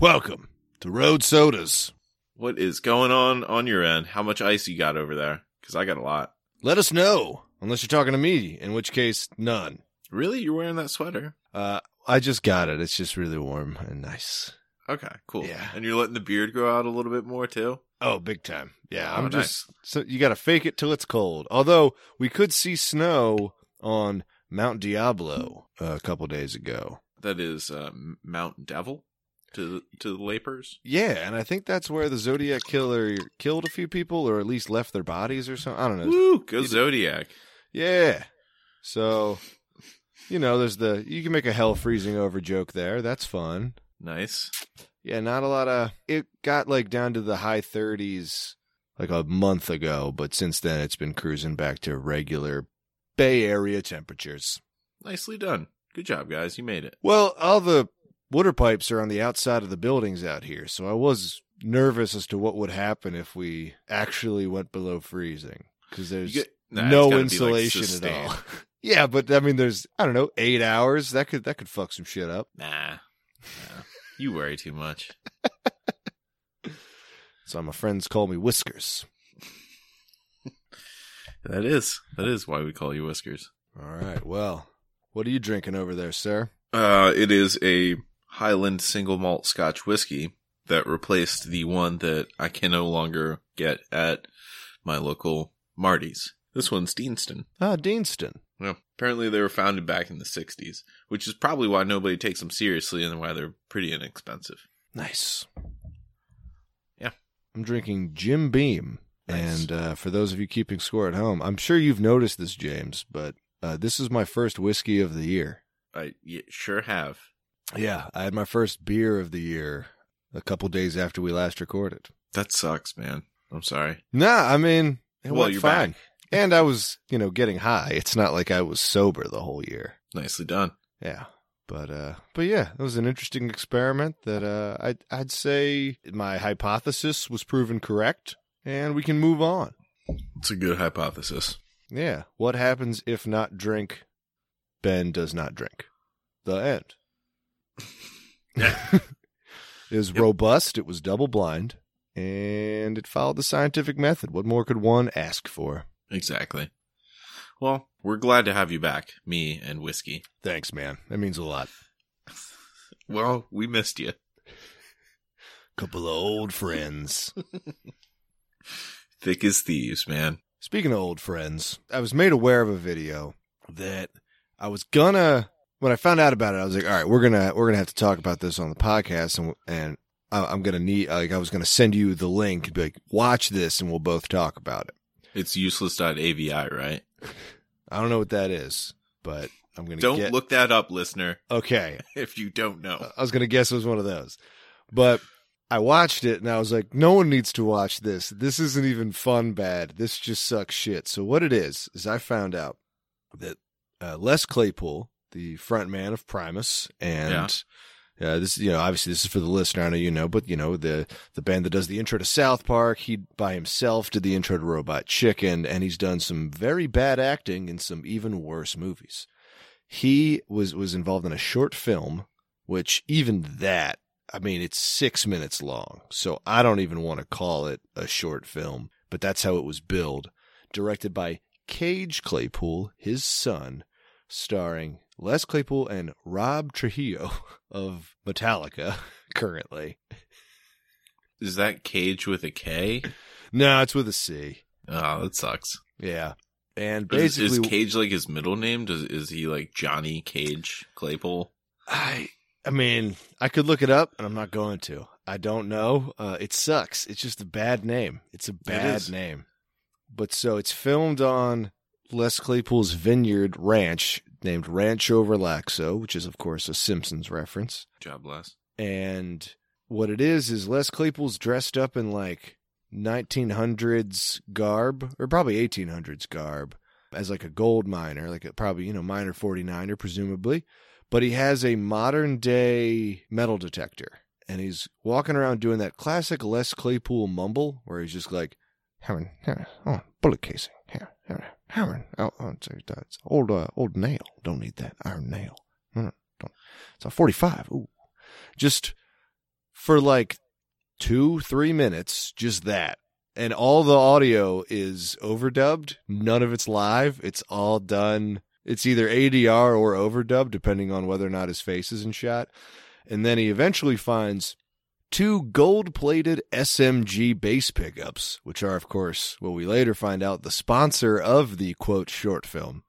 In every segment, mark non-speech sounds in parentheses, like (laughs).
Welcome to Road Sodas. What is going on on your end? How much ice you got over there? Because I got a lot. Let us know, unless you're talking to me, in which case, none. Really? You're wearing that sweater? Uh, I just got it. It's just really warm and nice. Okay, cool. Yeah. And you're letting the beard grow out a little bit more too? Oh, big time. Yeah, Oh, I'm nice. just so you got to fake it till it's cold. Although we could see snow on Mount Diablo uh, a couple days ago. That is uh, Mount Devil to to the Lapers. Yeah, and I think that's where the Zodiac killer killed a few people, or at least left their bodies, or something. I don't know. Woo! Go Zodiac. Yeah. So, you know, there's the you can make a hell freezing over joke there. That's fun. Nice. Yeah, not a lot of it got like down to the high 30s like a month ago, but since then it's been cruising back to regular Bay Area temperatures. Nicely done. Good job, guys. You made it. Well, all the water pipes are on the outside of the buildings out here, so I was nervous as to what would happen if we actually went below freezing because there's get, Nah, no gotta like, insulation at all. (laughs) yeah, but I mean, there's I don't know eight hours that could that could fuck some shit up. Nah. nah. You worry too much. (laughs) So my friends call me Whiskers. That is. That is why we call you Whiskers. All right, well, what are you drinking over there, sir? Uh, it is a Highland single malt Scotch whiskey that replaced the one that I can no longer get at my local Marty's. This one's Deanston. Ah, Deanston. Well, apparently they were founded back in the 60s, which is probably why nobody takes them seriously and why they're pretty inexpensive. Nice. Yeah. I'm drinking Jim Beam. Nice. And uh, for those of you keeping score at home, I'm sure you've noticed this, James, but uh, this is my first whiskey of the year. I sure have. Yeah, I had my first beer of the year a couple days after we last recorded. That sucks, man. I'm sorry. Nah, I mean, it Well, went you're fine. back. And I was, you know, getting high. It's not like I was sober the whole year. Nicely done. Yeah. But uh but yeah, it was an interesting experiment that uh I'd I'd say my hypothesis was proven correct and we can move on. It's a good hypothesis. Yeah. What happens if not drink Ben does not drink? The end. Yeah. (laughs) It was Yep. robust, it was double blind, and it followed the scientific method. What more could one ask for? Exactly. Well, we're glad to have you back, me and Whiskey. Thanks, man. That means a lot. (laughs) Well, we missed you. Couple of old friends. (laughs) Thick as thieves, man. Speaking of old friends, I was made aware of a video that I was gonna. When I found out about it, I was like, "All right, we're gonna we're gonna have to talk about this on the podcast," and and I- I'm gonna need like I was gonna send you the link, and be like, "Watch this, and we'll both talk about it." It's useless.avi, right? I don't know what that is, but I'm gonna Don't get, look that up, listener, Okay, (laughs) if you don't know. I was gonna guess it was one of those, but I watched it and I was like, no one needs to watch this. This isn't even fun bad. This just sucks shit. So what it is is I found out that uh, Les Claypool, the front man of Primus, and uh, this you know obviously this is for the listener. I know you know, but you know the the band that does the intro to South Park. He by himself did the intro to Robot Chicken, and he's done some very bad acting in some even worse movies. He was was involved in a short film, which even that I mean, it's six minutes long, so I don't even want to call it a short film, but that's how it was billed. Directed by Cage Claypool, his son, starring Les Claypool and Rob Trujillo (laughs) of Metallica (laughs) currently. Is that Cage with a K? No, it's with a C. Oh, that sucks. Yeah. And Is, basically, is Cage like his middle name? Does is he like Johnny Cage Claypool? I I mean, I could look it up and I'm not going to. I don't know. Uh, it sucks. It's just a bad name. It's a bad is. name. But so it's filmed on Les Claypool's vineyard ranch named Rancho Relaxo, which is of course a Simpsons reference. God bless. And what it is is Les Claypool's dressed up in like 1900s garb or probably 1800s garb as like a gold miner, like a, probably, you know, miner 49er presumably, but he has a modern day metal detector and he's walking around doing that classic Les Claypool mumble where he's just like hammer, oh, bullet casing, hammer, hammer. Oh, oh it's, it's old, uh, old nail. Don't need that iron nail. No, no, don't. It's a 45. Ooh. Just for like two, three minutes, just that. And all the audio is overdubbed. None of it's live. It's all done. It's either ADR or overdubbed, depending on whether or not his face is in shot. And then he eventually finds two gold plated EMG bass pickups, which are, of course, what we later find out the sponsor of the quote short film.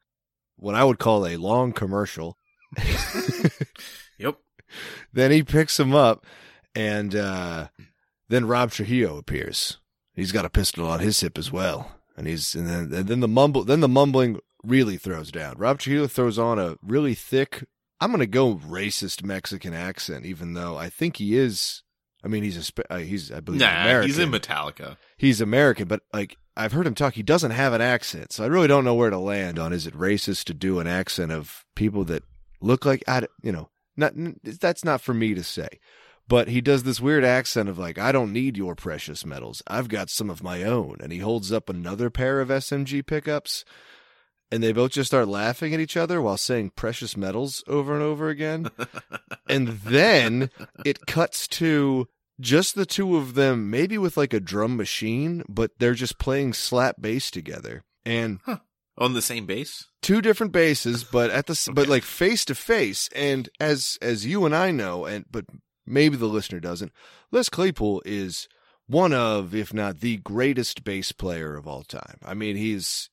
What I would call a long commercial. (laughs) Yep. then he picks them up, and uh, then Rob Trujillo appears. He's got a pistol on his hip as well, and he's and then and then the mumble then the mumbling really throws down. Rob Trujillo throws on a really thick. I'm gonna go racist Mexican accent, even though I think he is. I mean, he's a uh, he's I believe Nah, American. he's in Metallica. he's American, but like I've heard him talk, he doesn't have an accent, so I really don't know where to land on. Is it racist to do an accent of people that look like I, you know, not n- that's not for me to say, but he does this weird accent of like I don't need your precious metals, I've got some of my own, and he holds up another pair of EMG pickups. And they both just start laughing at each other while saying precious metals over and over again. (laughs) And then it cuts to just the two of them, maybe with like a drum machine, but they're just playing slap bass together. And oh, On the same base? two different basses, but at the s but like face to face. And as as you and I know, and but maybe the listener doesn't, Les Claypool is one of, if not the greatest bass player of all time. I mean, he's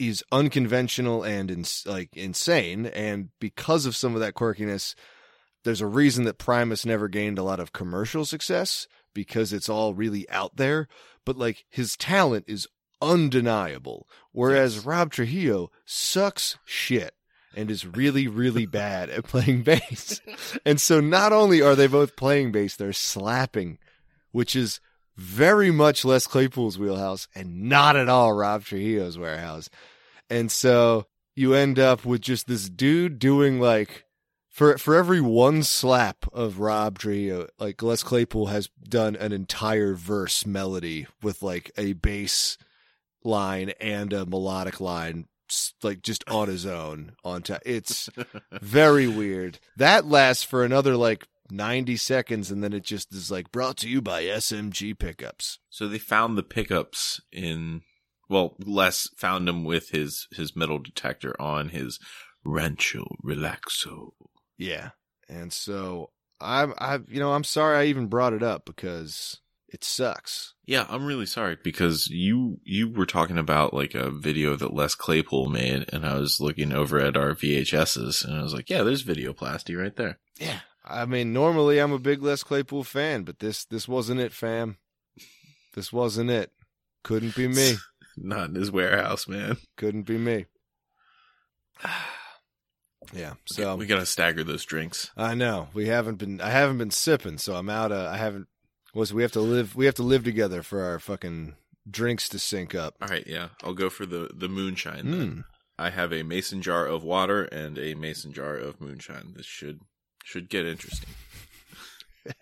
he's unconventional and ins- like insane, and because of some of that quirkiness, there's a reason that Primus never gained a lot of commercial success because it's all really out there. But like his talent is undeniable, whereas Yes. Rob Trujillo sucks shit and is really, really bad at playing (laughs) bass. (laughs) and so not only are they both playing bass, they're slapping, which is very much Les Claypool's wheelhouse and not at all Rob Trujillo's warehouse. And so you end up with just this dude doing like for for every one slap of Rob Trujillo, like Les Claypool has done an entire verse melody with like a bass line and a melodic line like just on his own on top. It's (laughs) very weird. That lasts for another like 90 seconds and then it just is like brought to you by EMG pickups. So they found the pickups in well, Les found them with his his metal detector on his Rancho Relaxo. Yeah. And so I'm I you know, I'm sorry I even brought it up because it sucks. Yeah, I'm really sorry because you you were talking about like a video that Les Claypool made, and I was looking over at our VHSs, and I was like, "Yeah, there's videoplasty right there." Yeah. I mean, normally I'm a big Les Claypool fan, but this this wasn't it, fam. This wasn't it. Couldn't be me. (laughs) Not in his warehouse, man. Couldn't be me. (sighs) Yeah. So we gotta stagger those drinks. I know we haven't been. I haven't been sipping, so I'm out. Of, I haven't. Was we have to live? We have to live together for our fucking drinks to sync up. All right, yeah, I'll go for the the moonshine. Then. Mm. I have a mason jar of water and a mason jar of moonshine. This should should get interesting. (laughs)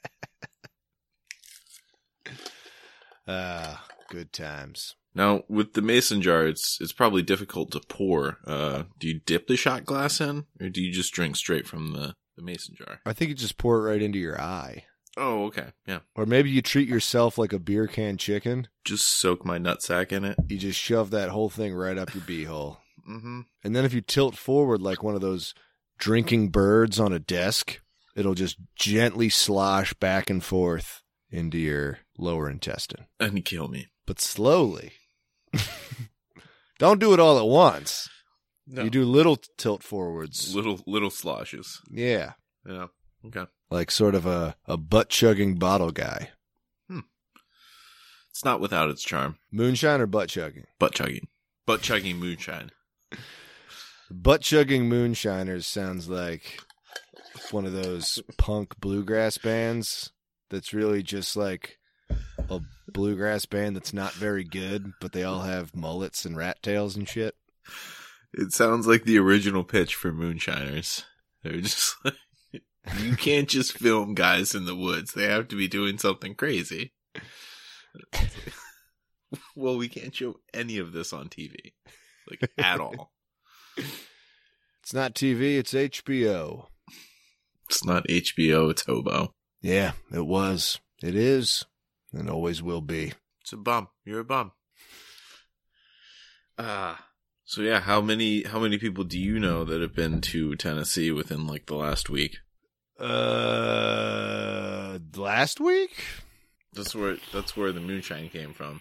Ah, good times. Now, with the mason jar, it's it's probably difficult to pour. Uh, do you dip the shot glass in, or do you just drink straight from the, the mason jar? I think you just pour it right into your eye, Oh, okay, yeah. or maybe you treat yourself like a beer can chicken. Just soak my nutsack in it. You just shove that whole thing right up your beehole, Mm-hmm. and then if you tilt forward like one of those drinking birds on a desk, it'll just gently slosh back and forth into your lower intestine. And kill me. but slowly. Don't do it all at once. No. You do little tilt forwards. little little sloshes. Yeah. Yeah. Okay. Like sort of a, a butt chugging bottle guy. Hmm. It's not without its charm. Moonshine or butt chugging? Butt chugging. Butt chugging moonshine. Butt chugging moonshiners sounds like one of those punk bluegrass bands that's really just like a bluegrass band that's not very good, but they all have mullets and rat tails and shit. It sounds like the original pitch for moonshiners. They're just (laughs) like, you can't just film guys in the woods. They have to be doing something crazy. (laughs) well, we can't show any of this on TV. Like, at all. It's not TV, it's HBO. It's not HBO, it's hobo. Yeah, it was. It is. And always will be. It's a bum. You're a bum. Ah. so yeah, how many how many people do you know that have been to Tennessee within like the last week? Uh, last week? That's where that's where the moonshine came from.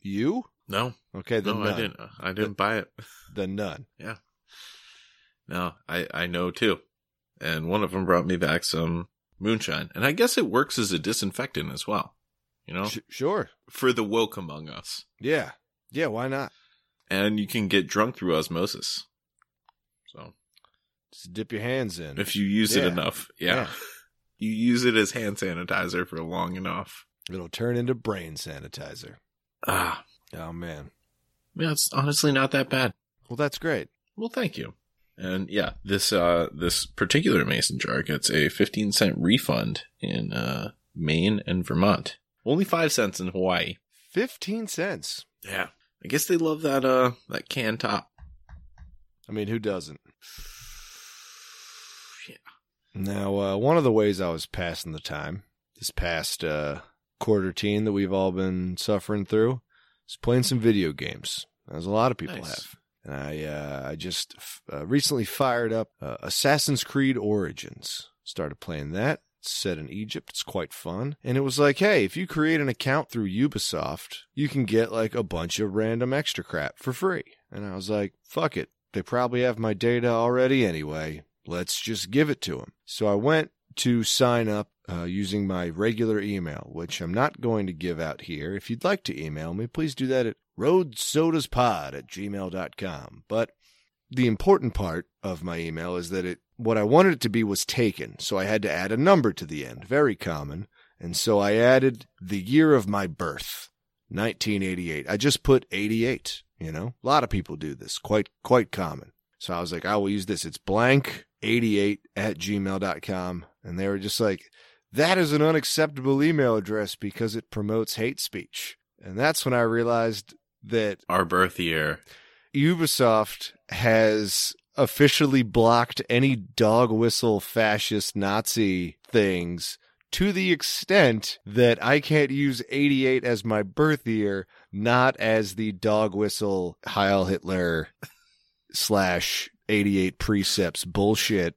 You? No, Okay, then no, none. I didn't. I didn't buy it. Then none. Yeah. No, I I know too, and one of them brought me back some moonshine, and I guess it works as a disinfectant as well. You know, Sh- sure. for the woke among us, Yeah. Yeah, why not? and you can get drunk through osmosis. So Just dip your hands in. if you use Yeah. it enough, yeah. Yeah. you use it as hand sanitizer for long enough. It'll turn into brain sanitizer. Ah, Oh, man. yeah, it's honestly not that bad. Well, that's great. Well, thank you. And yeah, this uh this particular mason jar gets a 15 cent refund in uh Maine and Vermont. Only 5 cents in Hawaii. 15 cents. Yeah. I guess they love that uh that can top. I mean, who doesn't? (sighs) Yeah. Now, uh, one of the ways I was passing the time this past uh, quarter teen that we've all been suffering through is playing some video games, as a lot of people Nice. have. And I, uh, I just uh, recently fired up uh, Assassin's Creed Origins. Started playing that. It's set in Egypt. It's quite fun. And it was like, hey, if you create an account through Ubisoft, you can get like a bunch of random extra crap for free. And I was like, fuck it. They probably have my data already anyway. Let's just give it to them. So I went to sign up uh, using my regular email, which I'm not going to give out here. If you'd like to email me, please do that at roadsodaspod at gmail.com. But the important part of my email is that it what I wanted it to be was taken, so I had to add a number to the end. Very common. And so I added the year of my birth, 1988. I just put 88, you know? A lot of people do this. Quite quite common. So I was like, I will use this. It's blank 88 at gmail.com. And they were just like, that is an unacceptable email address because it promotes hate speech. And that's when I realized that Our birth year. Ubisoft has officially blocked any dog whistle fascist Nazi things to the extent that I can't use 88 as my birth year, not as the dog whistle Heil Hitler slash 88 precepts bullshit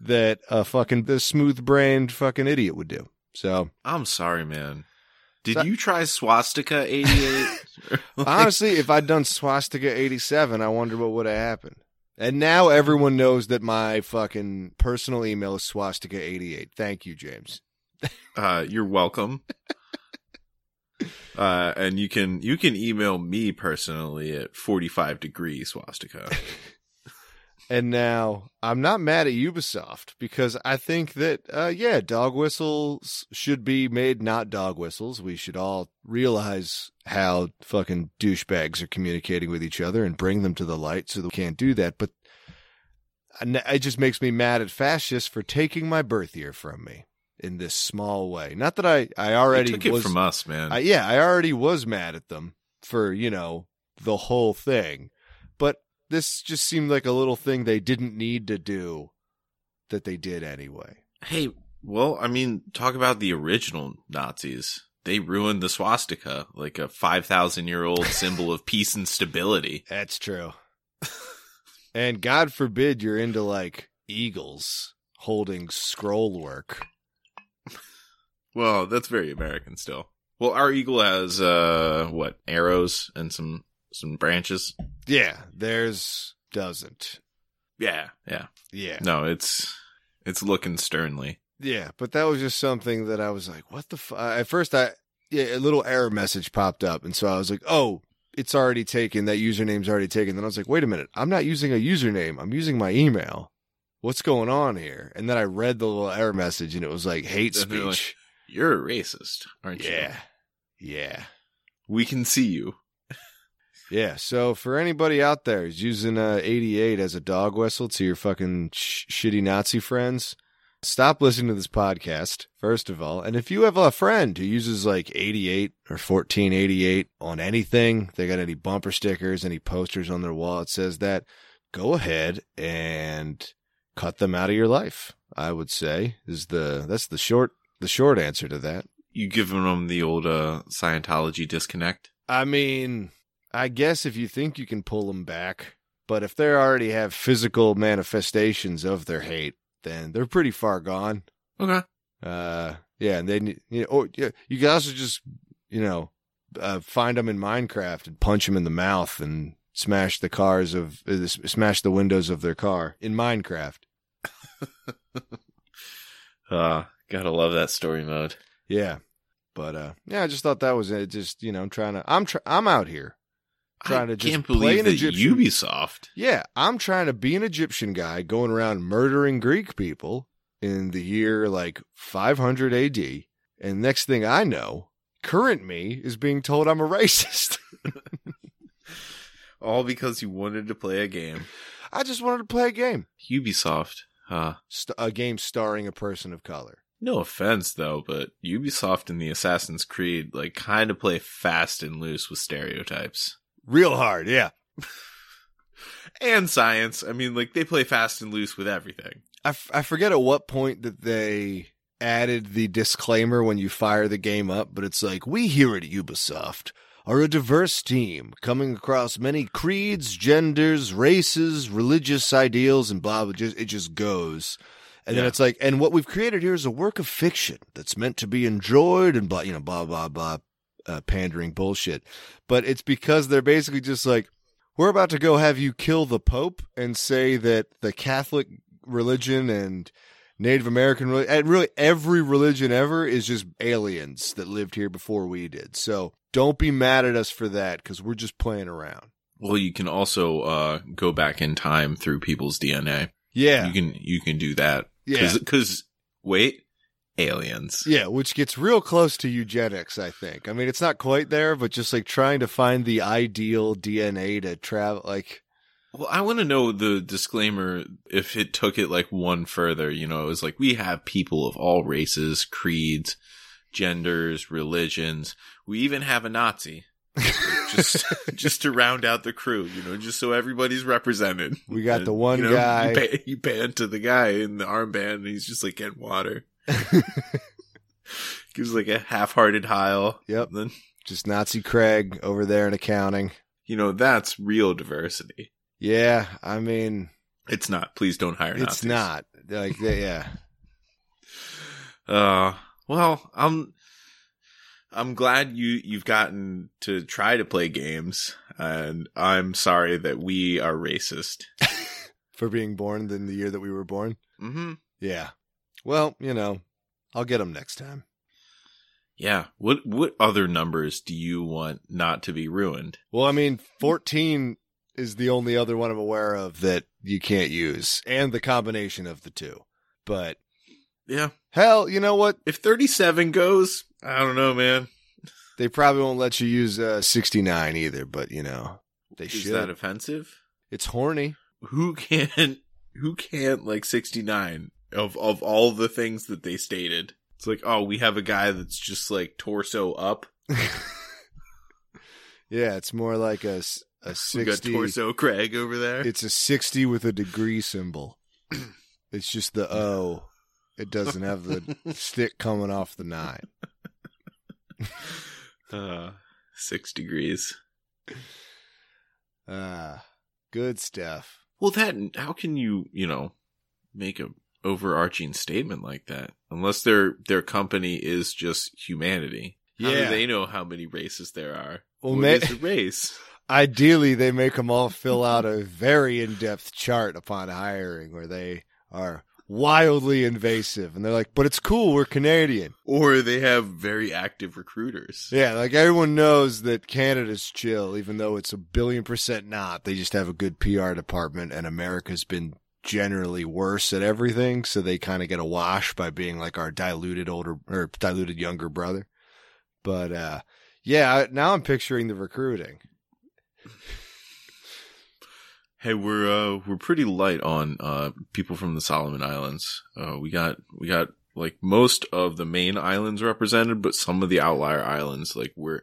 that a fucking the smooth brained fucking idiot would do. So I'm sorry, man. Did So- you try swastika 88? Like, (laughs) honestly, if I'd done swastika 87, I wonder what would have happened. And now everyone knows that my fucking personal email is swastika 88. Thank you, James. uh, you're welcome. Uh, and you can you can email me personally at 45 degrees swastika. (laughs) And now I'm not mad at Ubisoft because I think that, uh, yeah, dog whistles should be made not dog whistles. We should all realize how fucking douchebags are communicating with each other and bring them to the light so that we can't do that. But it just makes me mad at fascists for taking my birth year from me in this small way. Not that I, I already took it from us, man. I, yeah, I already was mad at them for, you know, the whole thing. But this just seemed like a little thing they didn't need to do that they did anyway. hey, well, I mean, talk about the original Nazis. They ruined the swastika, like a 5,000 year old (laughs) symbol of peace and stability. That's true. and God forbid you're into like eagles holding scroll work. Well, that's very American still. Well, our eagle has, uh, what, arrows and some, some branches? Yeah, theirs doesn't. Yeah, yeah. Yeah. No, it's, it's looking sternly. Yeah, but that was just something that I was like, what the fu-? At first, I yeah, a little error message popped up, and so I was like, oh, it's already taken. That username's already taken. Then I was like, wait a minute, I'm not using a username. I'm using my email. What's going on here? And then I read the little error message, and it was like hate they're like, speech. You're a racist, aren't you? yeah, yeah, We can see you. Yeah. So for anybody out there who's using uh, 88 as a dog whistle to your fucking sh- shitty Nazi friends, stop listening to this podcast, first of all. And if you have a friend who uses like 88 or 1488 on anything, they got any bumper stickers, any posters on their wall, it says that, go ahead and cut them out of your life. I would say is the that's the short the short answer to that. You giving them the old uh, Scientology disconnect? I mean, I guess if you think you can pull them back, but if they already have physical manifestations of their hate, then they're pretty far gone. Okay. Uh, yeah, and then you know, or yeah, you can also just you know uh, find them in Minecraft and punch them in the mouth and smash the cars of uh, smash the windows of their car in Minecraft. uh, (laughs) gotta love that story mode. Yeah, but uh, yeah, I just thought that was it. Just you know, I'm trying to, I'm try, I'm out here trying to I just can't play believe an that Egyptian. Ubisoft. Yeah, I'm trying to be an Egyptian guy going around murdering Greek people in the year like 500 AD. And next thing I know, current me is being told I'm a (laughs) racist. (laughs) All because you wanted to play a game. I just wanted to play a game, Ubisoft. Uh, St- a game starring a person of color. no offense though, but Ubisoft and the Assassin's Creed like kind of play fast and loose with stereotypes Real hard, yeah. (laughs) and science. I mean, like they play fast and loose with everything. I, f- I forget at what point that they added the disclaimer when you fire the game up, but it's like, we here at Ubisoft are a diverse team coming across many creeds, genders, races, religious ideals, and blah, blah, just, it just goes. And then it's like, and what we've created here is a work of fiction that's meant to be enjoyed and blah, you know, blah, blah, blah, uh, pandering bullshit. But it's because they're basically just like, we're about to go have you kill the Pope and say that the Catholic religion and Native American and really every religion ever is just aliens that lived here before we did. So don't be mad at us for that because we're just playing around. Well, you can also uh, go back in time through people's DNA. Yeah, You can you can do that. yeah, Because wait, aliens. yeah, which gets real close to eugenics. I think. I mean, it's not quite there, but just like trying to find the ideal DNA to travel. Like, Well, I want to know the disclaimer if it took it like one further. You know, it was like we have people of all races, creeds, genders, religions. We even have a Nazi. (laughs) just just to round out the crew, you know, just so everybody's represented. We got And, the one you know, guy- You, pay, you pan to the guy in the armband, and he's just like getting water. (laughs) Gives like a half-hearted Heil. Yep. Then just Nazi Craig over there in accounting. you know that's real diversity. Yeah, I mean, It's not. Please don't hire. Nazis. It's Nazis. not like yeah. Uh, well, I'm, I'm glad you, you've gotten to try to play games and I'm sorry that we are racist. (laughs) for being born in the year that we were born. hmm Yeah. Well, you know, I'll get them next time. Yeah. What, what other numbers do you want not to be ruined? Well, I mean, 14 is the only other one I'm aware of that you can't use, and the combination of the two. But Yeah. hell, you know what? If 37 goes, I don't know, man. They probably won't let you use uh, 69 either, but you know, they Is should. that offensive? it's horny. Who can't, who can't like 69 of, of all the things that they stated? It's like, oh, we have a guy that's just like torso up. (laughs) yeah, it's more like a, a (laughs) We got 60. torso Craig over there. It's a 60 with a degree symbol. (clears throat) It's just the O. It doesn't have the (laughs) stick coming off the nine. Uh, six degrees. Ah, good stuff. Well, that how can you you know make a overarching statement like that unless their their company is just humanity? How Yeah. do they know how many races there are? Well, What ma- is a (laughs) race? Ideally, they make them all fill out a very in-depth chart upon hiring where they are wildly invasive. And they're like, but it's cool. We're Canadian. Or they have very active recruiters. Yeah. Like everyone knows that Canada's chill, even though it's a billion percent not. They just have a good PR department and America's been generally worse at everything. So they kind of get a wash by being like our diluted older or diluted younger brother. But, uh, yeah, now I'm picturing the recruiting. Hey, we're uh we're pretty light on uh people from the Solomon Islands. Uh we got we got like most of the main islands represented, but some of the outlier islands like we're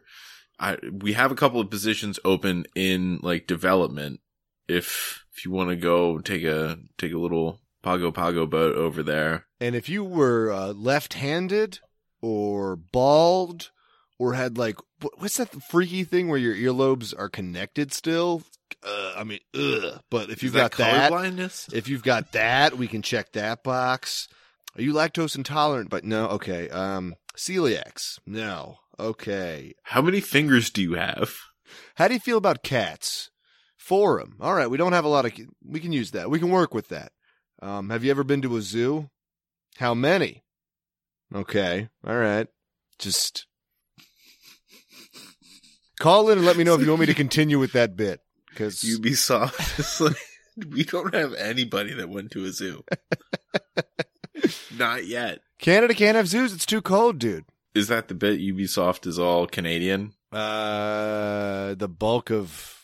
I we have a couple of positions open in like development if if you want to go take a take a little Pago Pago boat over there. And if you were uh, left-handed or bald or had like what's that freaky thing where your earlobes are connected still? Uh, I mean, ugh. But if you've that got that, colorblindness? if you've got that, we can check that box. Are you lactose intolerant? But no, okay. Um, celiacs? No. Okay. How many fingers do you have? How do you feel about cats? Forum. All right, we don't have a lot of. We can use that. We can work with that. Um, have you ever been to a zoo? How many? Okay. All right. Just call in and let me know if you want me to continue with that bit. Because Ubisoft is (laughs) like, we don't have anybody that went to a zoo. (laughs) Not yet. Canada can't have zoos. It's too cold, dude. Is that the bit Ubisoft is all Canadian? Uh, the bulk of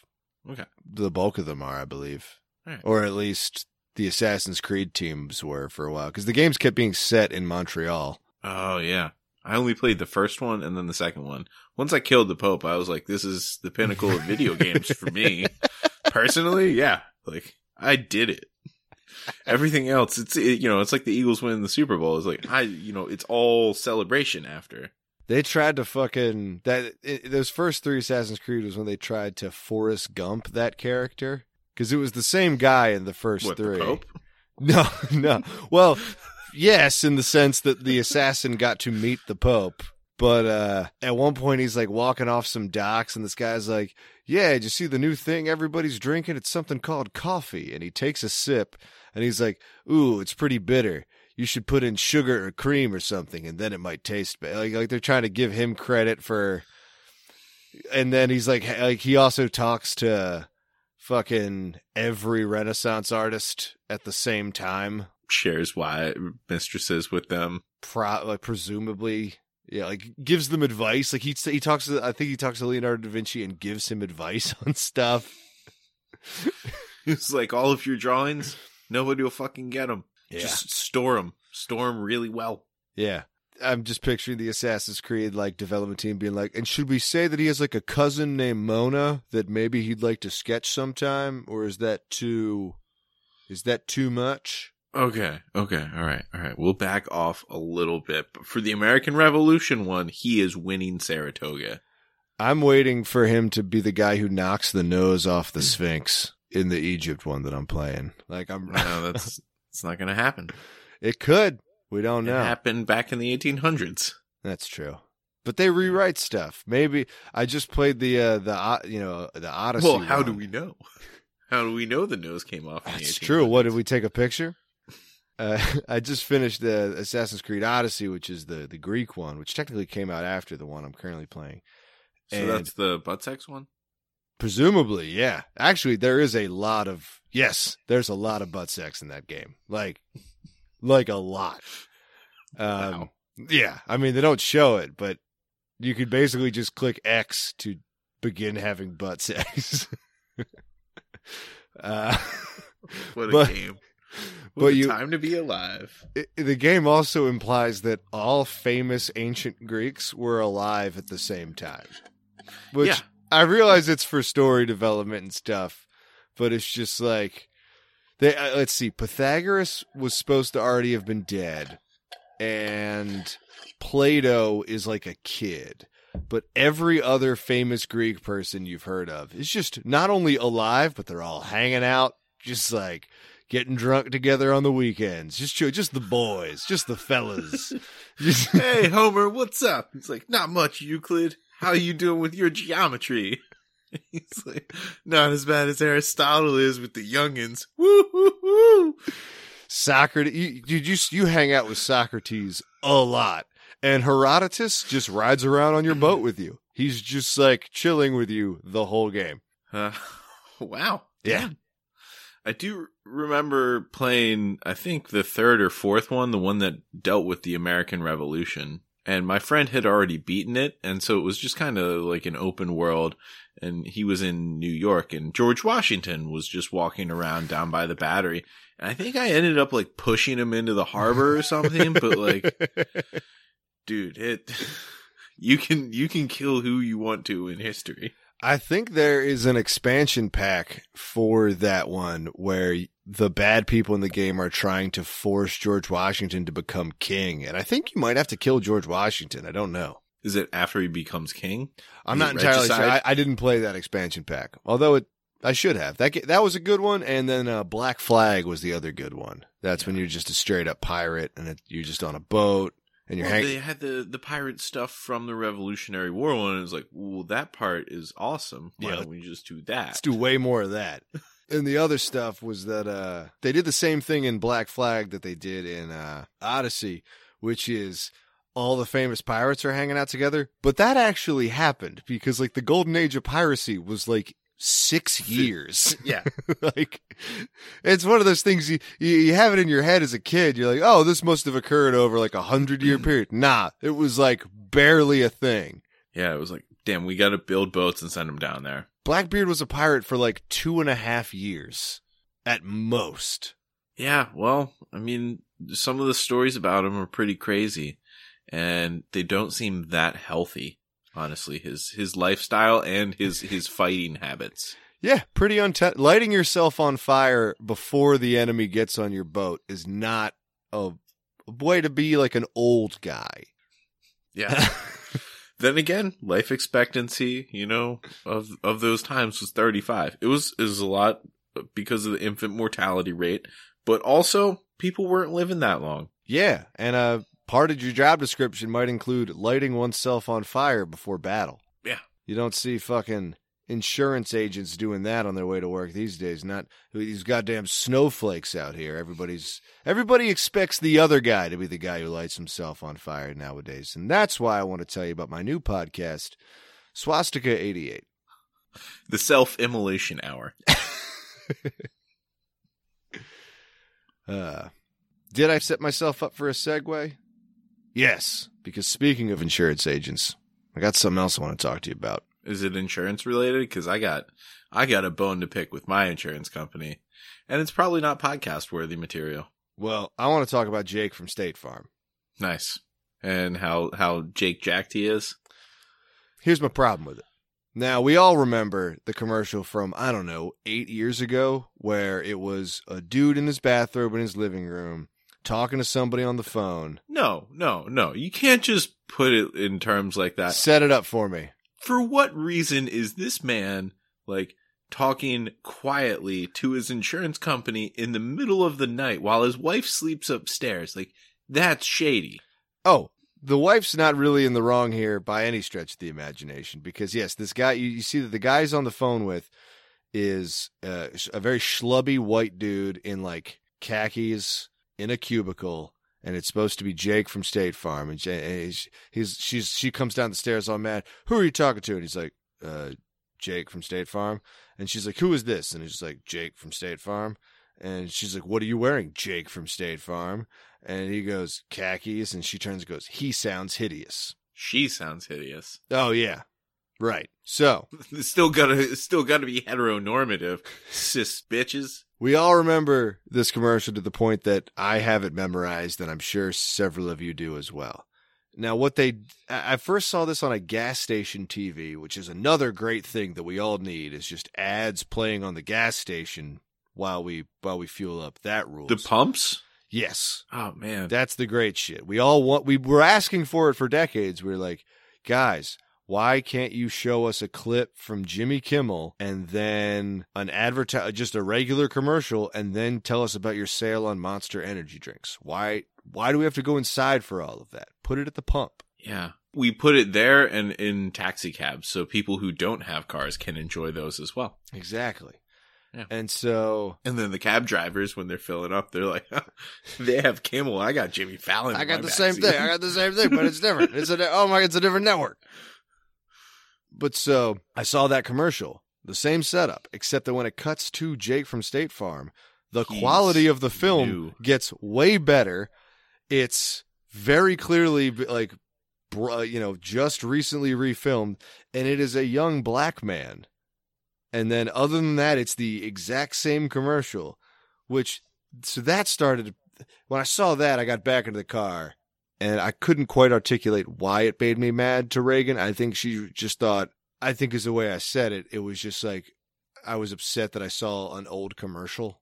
Okay. The bulk of them are, I believe, Alright. or at least the Assassin's Creed teams were for a while because the games kept being set in Montreal. Oh yeah. I only played the first one and then the second one. Once I killed the Pope, I was like, this is the pinnacle of video (laughs) games for me. Personally, yeah. Like, I did it. Everything else, it's, it, you know, it's like the Eagles winning the Super Bowl. It's like, I, you know, it's all celebration after. They tried to fucking that. It, those first three Assassin's Creed was when they tried to Forrest Gump that character because it was the same guy in the first What, three. the Pope? (laughs) No, no. Well, yes, in the sense that the assassin got to meet the Pope. But uh, at one point, he's like walking off some docks, and this guy's like, Yeah, did you see the new thing everybody's drinking? It's something called coffee. And he takes a sip, and he's like, Ooh, it's pretty bitter. You should put in sugar or cream or something, and then it might taste better. Like, like they're trying to give him credit for. And then he's like, like he also talks to fucking every Renaissance artist at the same time. Shares why mistresses with them. Pro- like presumably, yeah, like gives them advice. Like he he talks to, I think he talks to Leonardo da Vinci and gives him advice (laughs) on stuff. It's like all of your drawings, nobody will fucking get them. Just store them. Store them really well. yeah. I'm just picturing the Assassin's Creed like development team being like, and should we say that he has like a cousin named Mona that maybe he'd like to sketch sometime, or is that too, is that too much? Okay, okay, all right, all right. We'll back off a little bit. But for the American Revolution one, he is winning Saratoga. I'm waiting for him to be the guy who knocks the nose off the Sphinx in the Egypt one that I'm playing. Like I'm, (laughs) No, that's it's not going to happen. it could. We don't It know. happened back in the 1800s. That's true. But they rewrite stuff. Maybe I just played the uh, the uh, you know the Odyssey. Well, how do we know? How do we know the nose came off? In the That's 1800s? true. What did we take a picture? Uh, (laughs) I just finished the Assassin's Creed Odyssey, which is the the Greek one, which technically came out after the one I'm currently playing. So And- that's the butt sex one. Presumably, yeah. Actually, there is a lot of yes, there's a lot of butt sex in that game. Like, like a lot. Um, Wow. Yeah, I mean they don't show it, but you could basically just click X to begin having butt sex. (laughs) uh, What a But- game! (laughs) but What a you- time to be alive. it, the game also implies that all famous ancient Greeks were alive at the same time, which Yeah. I realize it's for story development and stuff, but it's just like they. Uh, let's see, Pythagoras was supposed to already have been dead, and Plato is like a kid. But every other famous Greek person you've heard of is just not only alive, but they're all hanging out, just like getting drunk together on the weekends. Just just the boys, just the fellas. Just, (laughs) (laughs) hey Homer, what's up? He's like, not much, Euclid. How are you doing with your geometry? (laughs) He's like, not as bad as Aristotle is with the youngins. Woo woo woo. Socrates, you, you you hang out with Socrates a lot, and Herodotus just rides around on your boat with you. He's just like chilling with you the whole game. Uh, (laughs) wow. Yeah. Damn. I do remember playing, I think the third or fourth one, the one that dealt with the American Revolution. And my friend had already beaten it. And so it was just kind of like an open world. And he was in New York and George Washington was just walking around down by the battery. And I think I ended up like pushing him into the harbor or something. but like, (laughs) dude, it, (laughs) you can, you can kill who you want to in history. I think there is an expansion pack for that one where the bad people in the game are trying to force George Washington to become king. And I think you might have to kill George Washington. I don't know. Is it after he becomes king? I'm Is not entirely sure. I. I didn't play that expansion pack, although it I should have. That that was a good one, and then uh, Black Flag was the other good one. That's when you're just a straight up pirate, and it, you're just on a boat, and you're Well, hanging. they had the, the pirate stuff from the Revolutionary War one. And it's like, well, that part is awesome. Why Yeah. don't we just do that? Let's do way more of that. (laughs) and the other stuff was that uh they did the same thing in Black Flag that they did in uh Odyssey, which is all the famous pirates are hanging out together. But that actually happened because like the golden age of piracy was like six years. (laughs) yeah. (laughs) like it's one of those things you, you have it in your head as a kid. You're like, oh, this must have occurred over like a hundred year period. Nah, it was like barely a thing. Yeah. It was like, damn, we got to build boats and send them down there. Blackbeard was a pirate for like two and a half years at most. Yeah. Well, I mean, some of the stories about him are pretty crazy and they don't seem that healthy. Honestly, his, his lifestyle and his, his fighting habits. Yeah, pretty unte- lighting yourself on fire before the enemy gets on your boat is not a way to be like an old guy. Yeah. (laughs) then again, life expectancy, you know, of of those times was 35. It was is a lot because of the infant mortality rate, but also people weren't living that long. yeah, and uh part of your job description might include lighting oneself on fire before battle. Yeah. You don't see fucking insurance agents doing that on their way to work these days. Not these goddamn snowflakes out here. Everybody's everybody expects the other guy to be the guy who lights himself on fire nowadays. And that's why I want to tell you about my new podcast, Swastika 88. The self-immolation hour. (laughs) Uh, did I set myself up for a segue? Yes, because speaking of insurance agents, I got something else I want to talk to you about. Is it insurance related? Cause I got, I got a bone to pick with my insurance company and it's probably not podcast worthy material. Well, I want to talk about Jake from State Farm. Nice. And how, how Jake jacked he is. Here's my problem with it. Now, we all remember the commercial from, I don't know, eight years ago, where it was a dude in his bathrobe in his living room talking to somebody on the phone. No, no, no. You can't just put it in terms like that. Set it up for me. For what reason is this man like talking quietly to his insurance company in the middle of the night while his wife sleeps upstairs? Like that's shady. Oh, the wife's not really in the wrong here by any stretch of the imagination because yes, this guy you, you see that the guy's on the phone with is uh, a very schlubby white dude in like khakis in a cubicle and it's supposed to be Jake from State Farm and he's, he's she's she comes down the stairs all mad. Who are you talking to? And he's like, uh, Jake from State Farm. And she's like, Who is this? And he's like, Jake from State Farm. And she's like, What are you wearing? Jake from State Farm. And he goes, khakis. And she turns and goes, he sounds hideous. She sounds hideous. Oh, yeah. Right. So It's (laughs) still gotta it's still gotta be heteronormative. Cis bitches. We all remember this commercial to the point that I have it memorized, and I'm sure several of you do as well. Now, what they, I first saw this on a gas station TV, which is another great thing that we all need is just ads playing on the gas station while we, while we fuel up. That rules. The pumps? yes. Oh man. That's the great shit. We all want, we were asking for it for decades. We were like, guys, why can't you show us a clip from Jimmy Kimmel and then an advertise, just a regular commercial, and then tell us about your sale on Monster Energy drinks? Why, why do we have to go inside for all of that? Put it at the pump. yeah. We put it there and in taxi cabs so people who don't have cars can enjoy those as well. Exactly. Yeah. And so And then the cab drivers, when they're filling up, they're like, (laughs) "They have Kimmel. I got Jimmy Fallon." I got the same backseat." thing. I got the same thing, but it's different. It's a oh my, it's a different network. But so I saw that commercial, the same setup, except that when it cuts to Jake from State Farm, the He's quality of the film new. gets way better. It's very clearly like, uh, you know, just recently refilmed, and it is a young black man. And then other than that, it's the exact same commercial, which so that started when I saw that, I got back into the car and I couldn't quite articulate why it made me mad to Reagan. I think she just thought I think is the way I said it. It was just like I was upset that I saw an old commercial.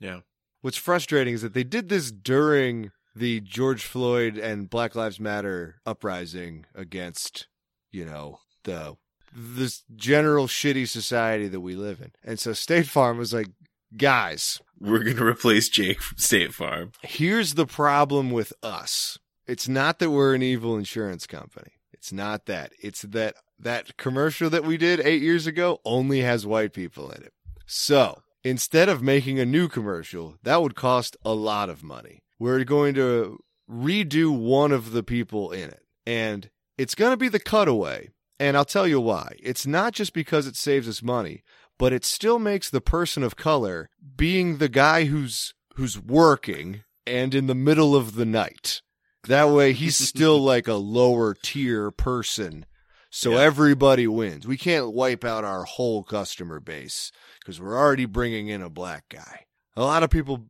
Yeah. What's frustrating is that they did this during the George Floyd and Black Lives Matter uprising against, you know, the this general shitty society that we live in. And so State Farm was like, guys, We're going to replace Jake from State Farm. here's the problem with us. It's not that we're an evil insurance company. It's not that. It's that that commercial that we did 8 years ago only has white people in it. So, instead of making a new commercial, that would cost a lot of money. We're going to redo one of the people in it. And it's going to be the cutaway. And I'll tell you why. It's not just because it saves us money, but it still makes the person of color being the guy who's who's working and in the middle of the night. That way he's (laughs) still like a lower tier person. So Yeah. everybody wins. We can't wipe out our whole customer base because we're already bringing in a black guy. A lot of people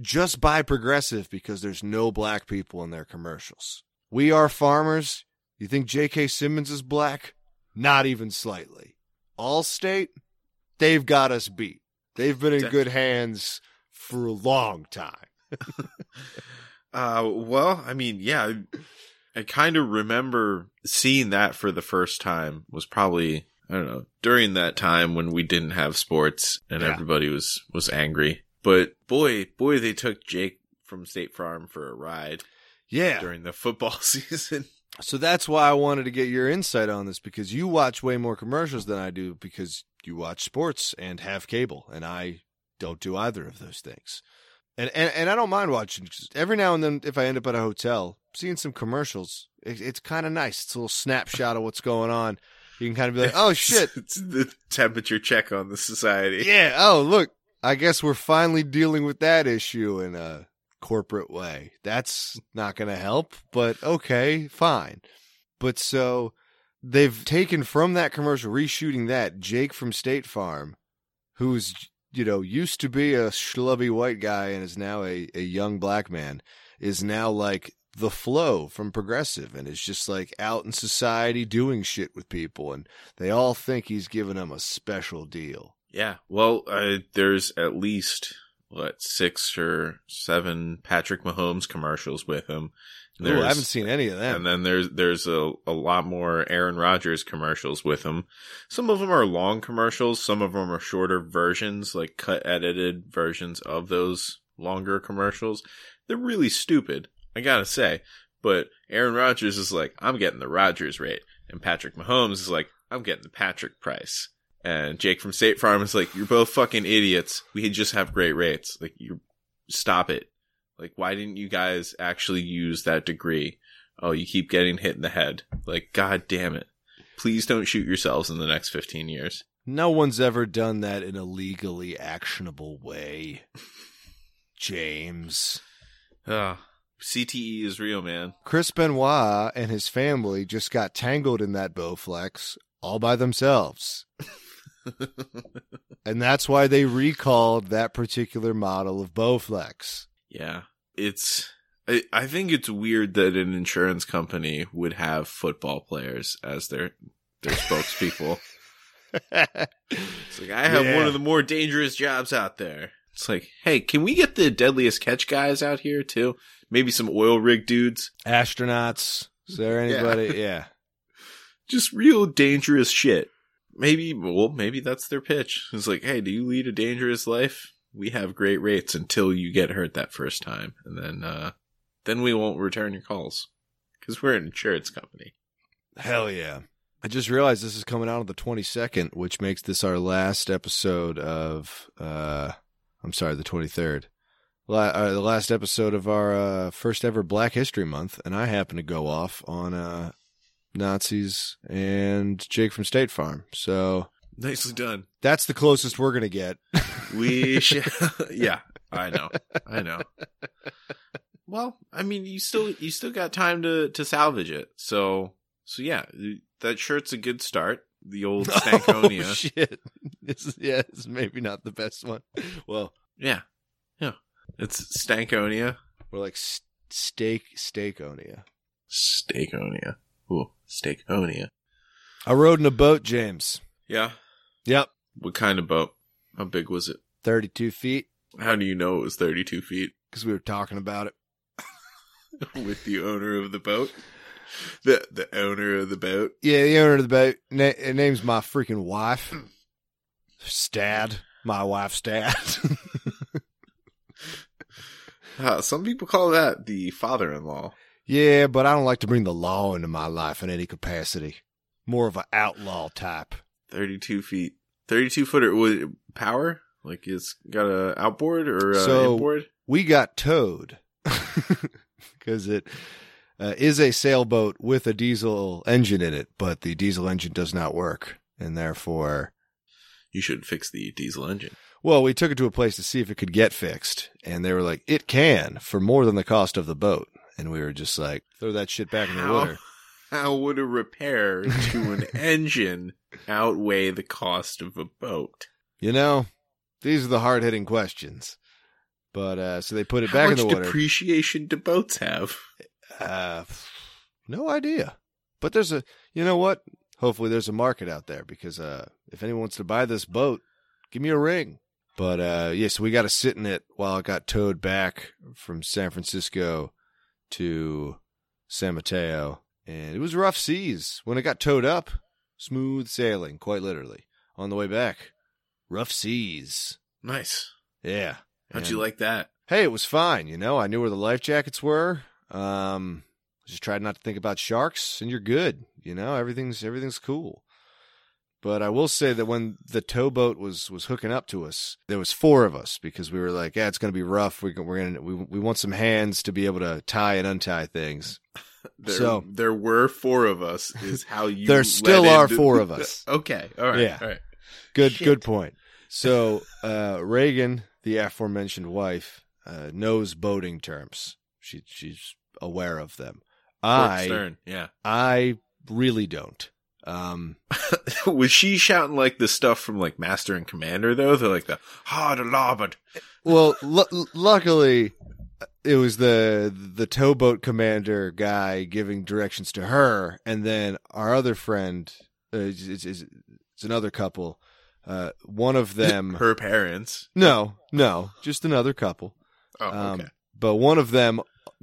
just buy progressive because there's no black people in their commercials. We are farmers. You think J.K. Simmons is black? Not even slightly. Allstate, they've got us beat. They've been in good hands for a long time. (laughs) Uh, well, I mean, yeah, I, I kind of remember seeing that for the first time was probably, I don't know, during that time when we didn't have sports and Yeah. everybody was, was angry. But boy, boy, they took Jake from State Farm for a ride Yeah. during the football (laughs) season. So that's why I wanted to get your insight on this because you watch way more commercials than I do because you watch sports and have cable, and I don't do either of those things. And and, and I don't mind watching. Just every now and then, if I end up at a hotel, seeing some commercials, it, it's kind of nice. It's a little snapshot of what's going on. You can kind of be like, oh shit, (laughs) it's the temperature check on the society. yeah. Oh look, I guess we're finally dealing with that issue in a corporate way. That's not going to help, but okay, fine. But so they've taken from that commercial, reshooting that Jake from State Farm, who's you know used to be a schlubby white guy and is now a, a young black man, is now like the flow from progressive and is just like out in society doing shit with people and they all think he's giving them a special deal. Yeah. Well, uh, there's at least what six or seven Patrick Mahomes commercials with him. Ooh, I haven't seen any of them. And then there's there's a, a lot more Aaron Rodgers commercials with him. Some of them are long commercials. Some of them are shorter versions, like cut edited versions of those longer commercials. They're really stupid, I gotta say. But Aaron Rodgers is like, I'm getting the Rodgers rate, and Patrick Mahomes is like, I'm getting the Patrick price. And Jake from State Farm is like, you're both fucking idiots. We just have great rates. Like, you stop it. Like, why didn't you guys actually use that degree? Oh, you keep getting hit in the head. Like, god damn it. Please don't shoot yourselves in the next 15 years. No one's ever done that in a legally actionable way. (laughs) James. Ah, CTE is real, man. Chris Benoit and his family just got tangled in that Bowflex all by themselves. (laughs) And that's why they recalled that particular model of Bowflex. yeah. It's, I, I think it's weird that an insurance company would have football players as their, their spokespeople. It's like, I have Yeah. one of the more dangerous jobs out there. It's like, hey, can we get the deadliest catch guys out here too? Maybe some oil rig dudes. Astronauts. Is there anybody? (laughs) Yeah. Just real dangerous shit. Maybe, well, maybe that's their pitch. It's like, hey, do you lead a dangerous life? We have great rates until you get hurt that first time. And then, uh, then we won't return your calls. Cause we're an insurance company. Hell yeah. I just realized this is coming out on the 22nd, which makes this our last episode of, uh, I'm sorry, the 23rd. La- uh, the last episode of our uh, first ever Black History Month, and I happen to go off on uh, Nazis and Jake from State Farm. So Nicely done. that's the closest we're going to get. (laughs) We should, (laughs) yeah, I know. I know. Well, I mean, you still, you still got time to, to salvage it. So, so yeah, that shirt's a good start. The old Stankonia. (laughs) Oh, shit. This is, yeah, maybe not the best one. Well, Yeah. Yeah. It's Stankonia. we're like s- steak, steakonia. Steakonia. Ooh, Steakonia. I rode in a boat, James. Yeah. Yep. What kind of boat? How big was it? 32 feet How do you know it was 32 feet? because we were talking about it. (laughs) With the owner of the boat? The the owner of the boat? Yeah, the owner of the boat. Na- name's my freaking wife. Stad. My wife, Stad. (laughs) Uh, some people call that the father-in-law. yeah, but I don't like to bring the law into my life in any capacity. More of an outlaw type. 32 feet. 32 footer. Would power? Like it's got a outboard or a So- inboard? we got towed (laughs) because it uh, is a sailboat with a diesel engine in it, but the diesel engine does not work, and therefore, You should fix the diesel engine. well, we took it to a place to see if it could get fixed, and they were like, "It can for more than the cost of the boat," and we were just like, "Throw that shit back in the water." (laughs) How would a repair to an (laughs) engine outweigh the cost of a boat? You know, these are the hard hitting questions. But uh, so they put it How back in the water. depreciation do boats have? Uh, no idea. But there's a, you know what? Hopefully there's a market out there because uh, if anyone wants to buy this boat, give me a ring. But uh, yeah, so we got to sit in it while it got towed back from San Francisco to San Mateo, and it was rough seas when it got towed up. Smooth sailing, quite literally. On the way back, rough seas. Nice. Yeah. How'd And- you like that? hey, it was fine. You know, I knew where the life jackets were. Um, just tried not to think about sharks, and you're good. You know, everything's everything's cool. But I will say that when the towboat was was hooking up to us, there was four of us because we were like, "Yeah, it's going to be rough. We, we're going to we we want some hands to be able to tie and untie things." (laughs) There, So- there were four of us. Is (laughs) how you. There still are into- four (laughs) of us. okay. All right. Yeah. All right. Good Shit. good point. So uh, Reagan, the aforementioned wife, uh, knows boating terms. She she's aware of them. I Stern. Yeah. I really don't. Um, Was she shouting like the stuff from like Master and Commander though? They're like the hard larboard. well, lu- luckily, it was the the towboat commander guy giving directions to her, and then our other friend uh, is, is, is it's another couple. Uh, one of them, (laughs) Her parents. no, no, just another couple. Oh, Um, but one of them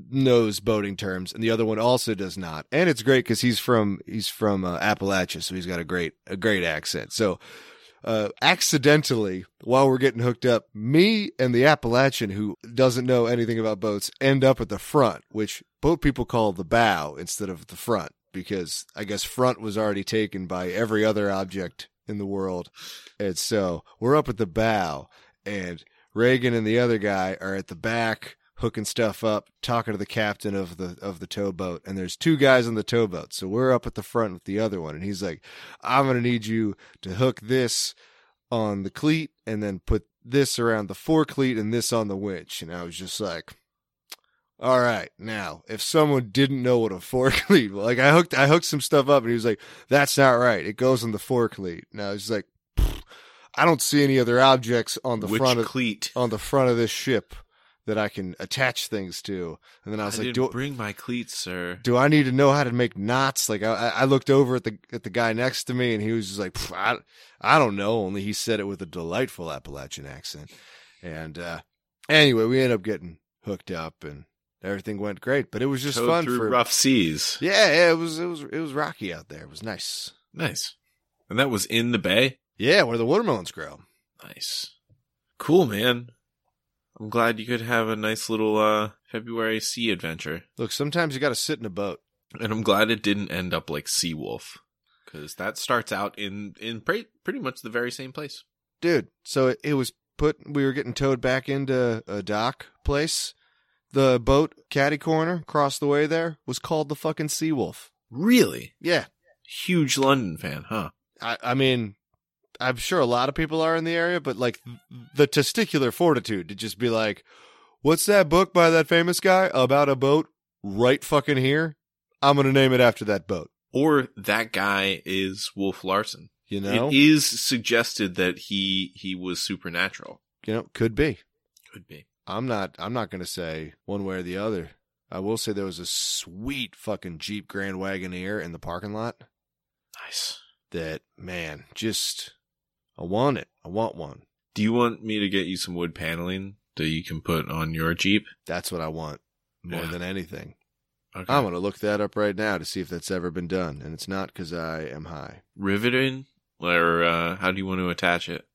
knows boating terms, and the other one also does not. And it's great because he's from he's from uh, Appalachia, so he's got a great a great accent. So, uh, accidentally, while we're getting hooked up, me and the Appalachian who doesn't know anything about boats end up at the front, which boat people call the bow instead of the front, because I guess front was already taken by every other object in the world, and so we're up at the bow, and Reagan and the other guy are at the back hooking stuff up, talking to the captain of the of the towboat, and there's two guys on the towboat. So we're up at the front with the other one, and he's like, "I'm gonna need you to hook this on the cleat, and then put this around the fore cleat, and this on the winch." And I was just like. All right, now if someone didn't know what a (laughs) fore cleat, was, like I hooked, I hooked some stuff up, and he was like, "That's not right. It goes on the fore cleat." And I was like, "I don't see any other objects on the Which front of cleat? on the front of this ship that I can attach things to. And then I I, was like, didn't do, bring my cleats, sir. do I need to know how to make knots? Like I, I looked over at the at the guy next to me, and he was just like, I, I don't know. Only he said it with a delightful Appalachian accent. And uh, anyway, we ended up getting hooked up, and everything went great. But it was just Towed fun through for rough seas. yeah, yeah. It was it was it was rocky out there. It was nice. Nice. And that was in the bay. Yeah, where the watermelons grow. Nice. Cool, man. I'm glad you could have a nice little uh February sea adventure. Look, sometimes you got to sit in a boat. And I'm glad it didn't end up like Seawolf. Because that starts out in, in pretty, pretty much the very same place. dude. So it, it was put. We were getting towed back into a dock place. The boat caddy corner across the way there was called the fucking Seawolf. Really? Yeah, Huge London fan, huh? I, I mean, I'm sure a lot of people are in the area, but like the testicular fortitude to just be like, "What's that book by that famous guy about a boat right fucking here?" I'm gonna name it after that boat. Or that guy is Wolf Larsen. You know, It is suggested that he he was supernatural. you know, could be. Could be. I'm not I'm not gonna say one way or the other. I will say there was a sweet fucking Jeep Grand Wagoneer in the parking lot. Nice. that man, just I want it. I want one. Do you want me to get you some wood paneling that you can put on your Jeep? That's what I want more Yeah. than anything. Okay. I'm gonna look that up right now to see if that's ever been done, and it's not because I am high. riveting, or uh, how do you want to attach it?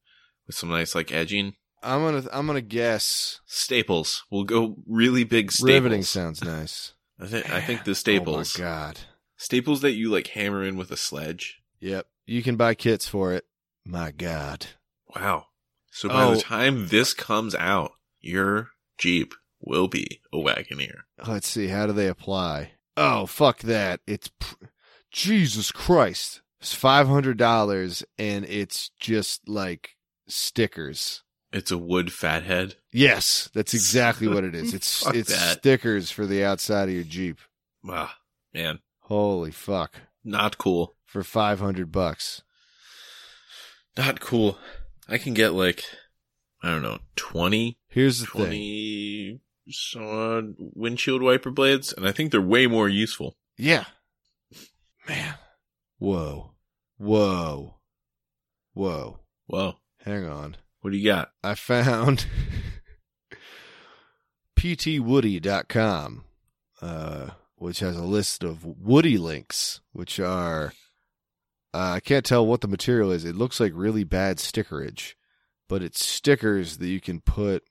With some nice like edging. I'm gonna I'm gonna guess Staples. We'll go really big staples. riveting sounds nice. (laughs) I think I think the staples. Oh my god. Staples that you like hammer in with a sledge. Yep. You can buy kits for it. My god. Wow. So by Oh. the time this comes out, your Jeep will be a Wagoneer. Let's see. How do they apply? Oh fuck that! It's pr- Jesus Christ. It's five hundred dollars, and it's just like stickers. It's a wood fathead. Yes, that's (laughs) exactly what it is. It's it's that. stickers for the outside of your Jeep. Ah, man, Holy fuck! not cool. For five hundred bucks. Not cool. I can get like, I don't know, 20, Here's the thing. 20 some windshield wiper blades, and I think they're way more useful. Yeah. Man. Whoa. Whoa. Whoa. Whoa. Hang on. What do you got? I found (laughs) ptwoody.com, uh, which has a list of Woody links, which are, uh, I can't tell what the material is. It looks like really bad stickerage, but it's stickers that you can put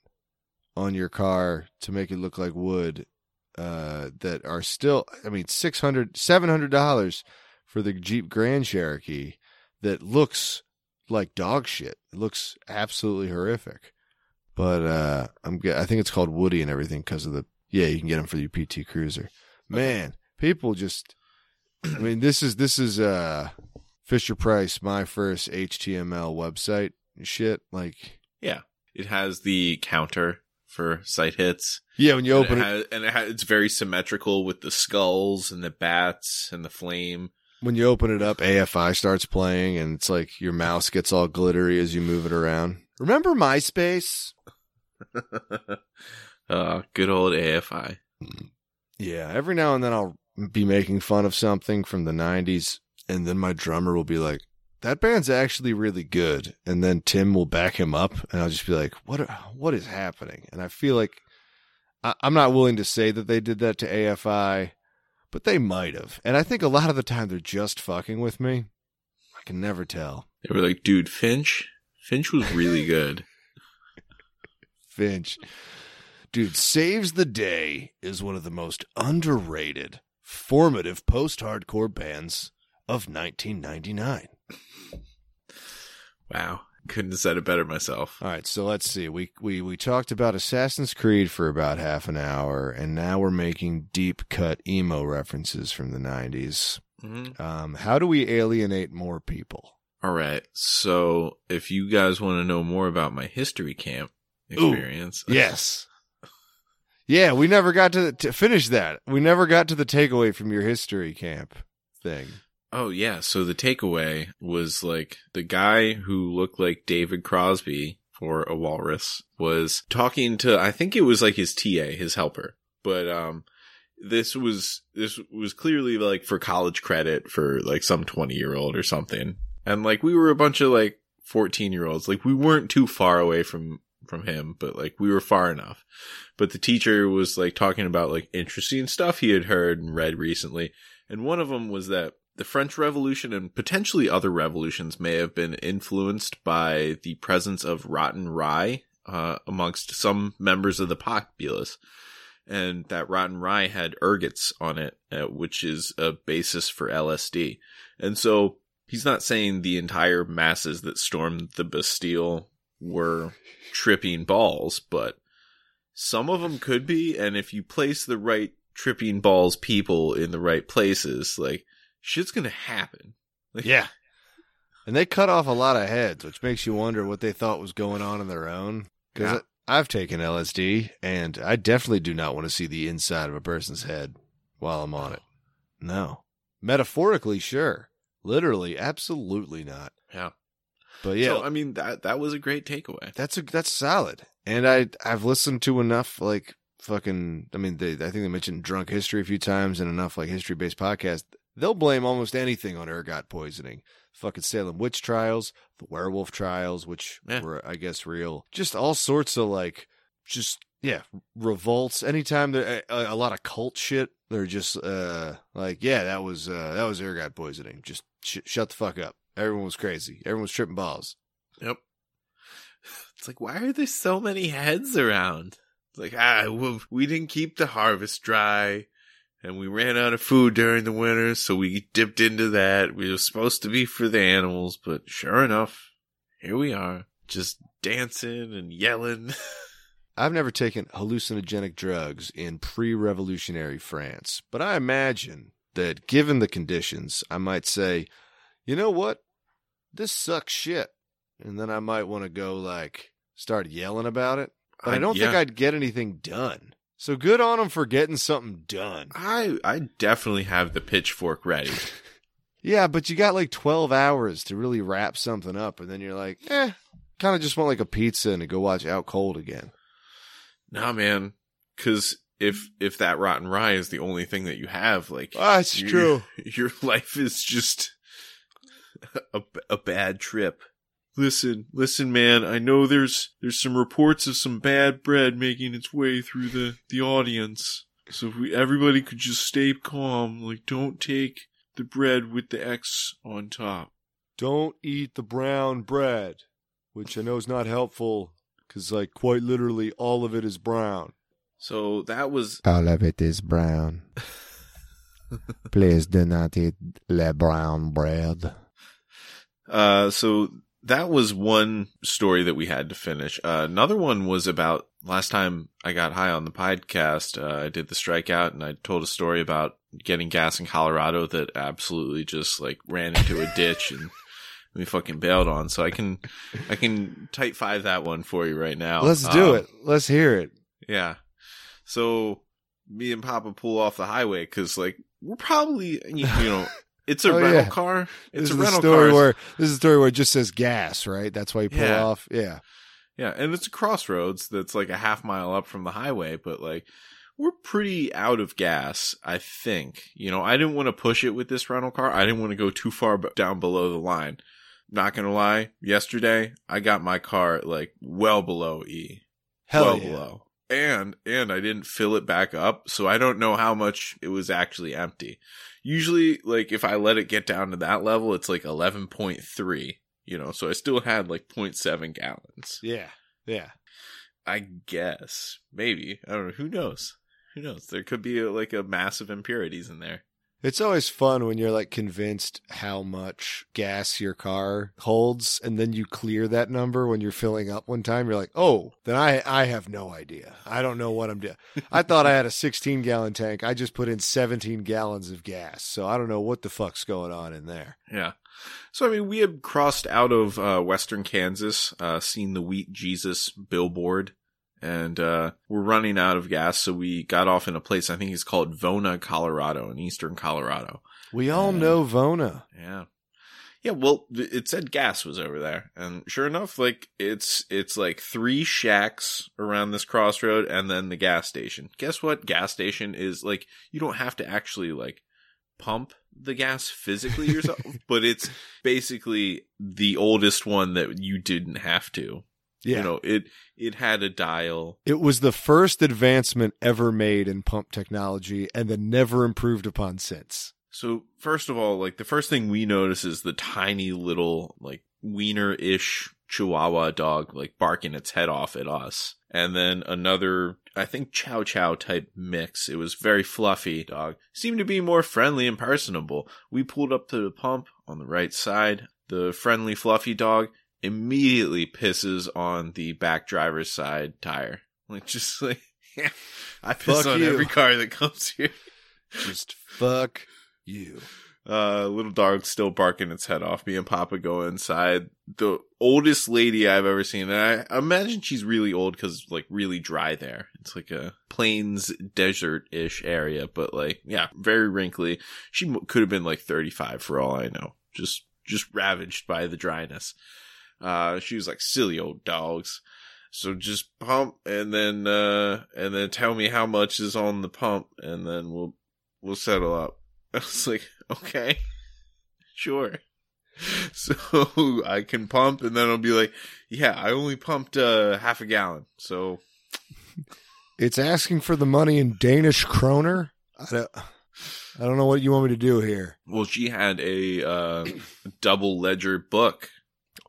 on your car to make it look like wood, uh, that are still, I mean, $600, $700 for the Jeep Grand Cherokee that looks like dog shit. It looks absolutely horrific. But uh I'm I think it's called Woody and everything because of the yeah you can get them for your PT Cruiser. Man, people just I mean this is this is uh Fisher Price my first HTML website shit like Yeah. It has the counter for site hits. yeah when you open and it, it, has, and it has, it's very symmetrical with the skulls and the bats and the flame. when you open it up AFI starts playing and it's like your mouse gets all glittery as you move it around. Remember MySpace? uh, (laughs) good old AFI. Yeah, every now and then I'll be making fun of something from the 90s, and then my drummer will be like, that band's actually really good. And then Tim will back him up, and I'll just be like, what, what is happening? And I feel like I, I'm not willing to say that they did that to AFI, but they might have. And I think a lot of the time they're just fucking with me. I can never tell. They were like, dude, Finch? Finch was really (laughs) good. Finch. Dude, Saves the Day is one of the most underrated, formative post hardcore bands of 1999. wow. Couldn't have said it better myself. All right, so let's see. We, we, we talked about Assassin's Creed for about half an hour, and now we're making deep cut emo references from the 90s. hmm Um, how do we alienate more people? All right. So if you guys want to know more about my history camp Ooh. experience, (laughs) Yes. Yeah, we never got to, to finish that. We never got to the takeaway from your history camp thing. Oh yeah, so the takeaway was like the guy who looked like David Crosby for a walrus was talking to I think it was like his TA, his helper. But um this was this was clearly like for college credit for like some 20-year-old or something. And like we were a bunch of like 14-year-olds. Like we weren't too far away from from him, but like we were far enough. But the teacher was like talking about like interesting stuff he had heard and read recently. And one of them was that the French Revolution and potentially other revolutions may have been influenced by the presence of rotten rye uh, amongst some members of the populace. And that rotten rye had ergots on it, uh, which is a basis for LSD. And so he's not saying the entire masses that stormed the Bastille were tripping balls, but some of them could be. And if you place the right tripping balls people in the right places, like shit's gonna happen. Like, Yeah. And they cut off a lot of heads, which makes you wonder what they thought was going on in their own. Because Yeah. I've taken LSD, and I definitely do not want to see the inside of a person's head while I'm on it. No. Metaphorically, sure. Literally, absolutely not. Yeah. But yeah, So I mean that that was a great takeaway. that's a that's solid. And I I've listened to enough like fucking. I mean, they, I think they mentioned drunk history a few times and enough like history based podcasts. They'll blame almost anything on ergot poisoning. Fucking Salem witch trials, the werewolf trials, which Yeah. were, I guess, real. Just all sorts of like, just yeah, revolts. Anytime there a, a lot of cult shit, they're just uh like, yeah, that was uh that was ergot poisoning. Just sh- shut the fuck up. Everyone was crazy. Everyone was tripping balls. Yep. (sighs) It's like, why are there so many heads around? It's like, ah, we didn't keep the harvest dry, and we ran out of food during the winter, so we dipped into that. We were supposed to be for the animals, but sure enough, here we are, just dancing and yelling. (laughs) I've never taken hallucinogenic drugs in pre revolutionary France, but I imagine that given the conditions, I might say, you know what? This sucks shit. And then I might want to go like start yelling about it. But I, don't think yeah. I'd get anything done. So good on them for getting something done. I I definitely have the pitchfork ready. (laughs) Yeah, but you got like 12 hours to really wrap something up. And then you're like, eh, kind of just want like a pizza and to go watch Out Cold again. nah, man, because if if that rotten rye is the only thing that you have, like Ah, it's you- true. (laughs) your life is just a, a bad trip. Listen, listen, man. I know there's there's some reports of some bad bread making its way through the the audience. So if we everybody could just stay calm, like don't take the bread with the X on top. don't eat the brown bread, which I know is not helpful because, like, quite literally, all of it is brown. So that was All of it is brown. (laughs) Please do not eat the brown bread. Uh, so that was one story that we had to finish. Uh, another one was about last time I got high on the podcast. Uh, I did the strikeout and I told a story about getting gas in Colorado that absolutely just like ran into a ditch and (laughs) we fucking bailed on. So I can, I can type five that one for you right now. Let's do Um, it. Let's hear it. Yeah. So me and Papa pull off the highway because like we're probably, you, you know, (laughs) it's a Oh, rental yeah. car. It's this a is rental story car. where this is a story where it just says gas, right? That's why you pull Yeah. off. Yeah. Yeah, and it's a crossroads that's like a half mile up from the highway, but like we're pretty out of gas, I think. You know, I didn't want to push it with this rental car. I didn't want to go too far down below the line. Not gonna lie, yesterday I got my car like well below E. Hell well yeah. below. And and I didn't fill it back up, so I don't know how much it was actually empty. Usually like if I let it get down to that level, it's like 11.3, you know, so I still had like 0.7 gallons. Yeah. Yeah. I guess. Maybe. I don't know. Who knows? Who knows? There could be like a massive impurities in there. It's always fun when you're like convinced how much gas your car holds, and then you clear that number when you're filling up one time. You're like, oh, then I I have no idea. I don't know what I'm doing. I thought I had a 16 gallon tank. I just put in 17 gallons of gas, so I don't know what the fuck's going on in there. Yeah. So, I mean, we had crossed out of uh, Western Kansas, uh, seen the Wheat Jesus billboard, and uh, we're running out of gas. So we got off in a place, I think it's called Vona, Colorado, in eastern Colorado. We all Yeah. know Vona. Yeah. Yeah, well, it said gas was over there, and sure enough, like it's it's like three shacks around this crossroad, and then the gas station. Guess what? Gas station is like you don't have to actually like pump the gas physically yourself, (laughs) but it's basically the oldest one that you didn't have to. Yeah. You know, it it had a dial. It was the first advancement ever made in pump technology and then never improved upon since. So first of all, like the first thing we notice is the tiny little like wiener ish chihuahua dog like barking its head off at us. And then another, I think chow chow type mix. It was very fluffy dog. Seemed to be more friendly and personable. We pulled up to the pump on the right side. The friendly fluffy dog immediately pisses on the back driver's side tire. Like just like, yeah, (laughs) I piss Fuck on you. every car that comes here. Just fuck you. Uh, little dog still barking its head off. Me and Papa go inside. The oldest lady I've ever seen. And I imagine she's really old because like really dry there. It's like a plains desert ish area, but like, yeah, very wrinkly. She m- could have been like 35 for all I know. Just, just ravaged by the dryness. Uh, she was like silly old dogs. So just pump and then, uh, and then tell me how much is on the pump and then we'll, we'll settle up. (laughs) I was like, Okay. (laughs) Sure. (laughs) So I can pump and then I'll be like, yeah, I only pumped uh, half a gallon. So It's asking for the money in Danish kroner. I don't, I don't know what you want me to do here. well, she had a uh, double ledger book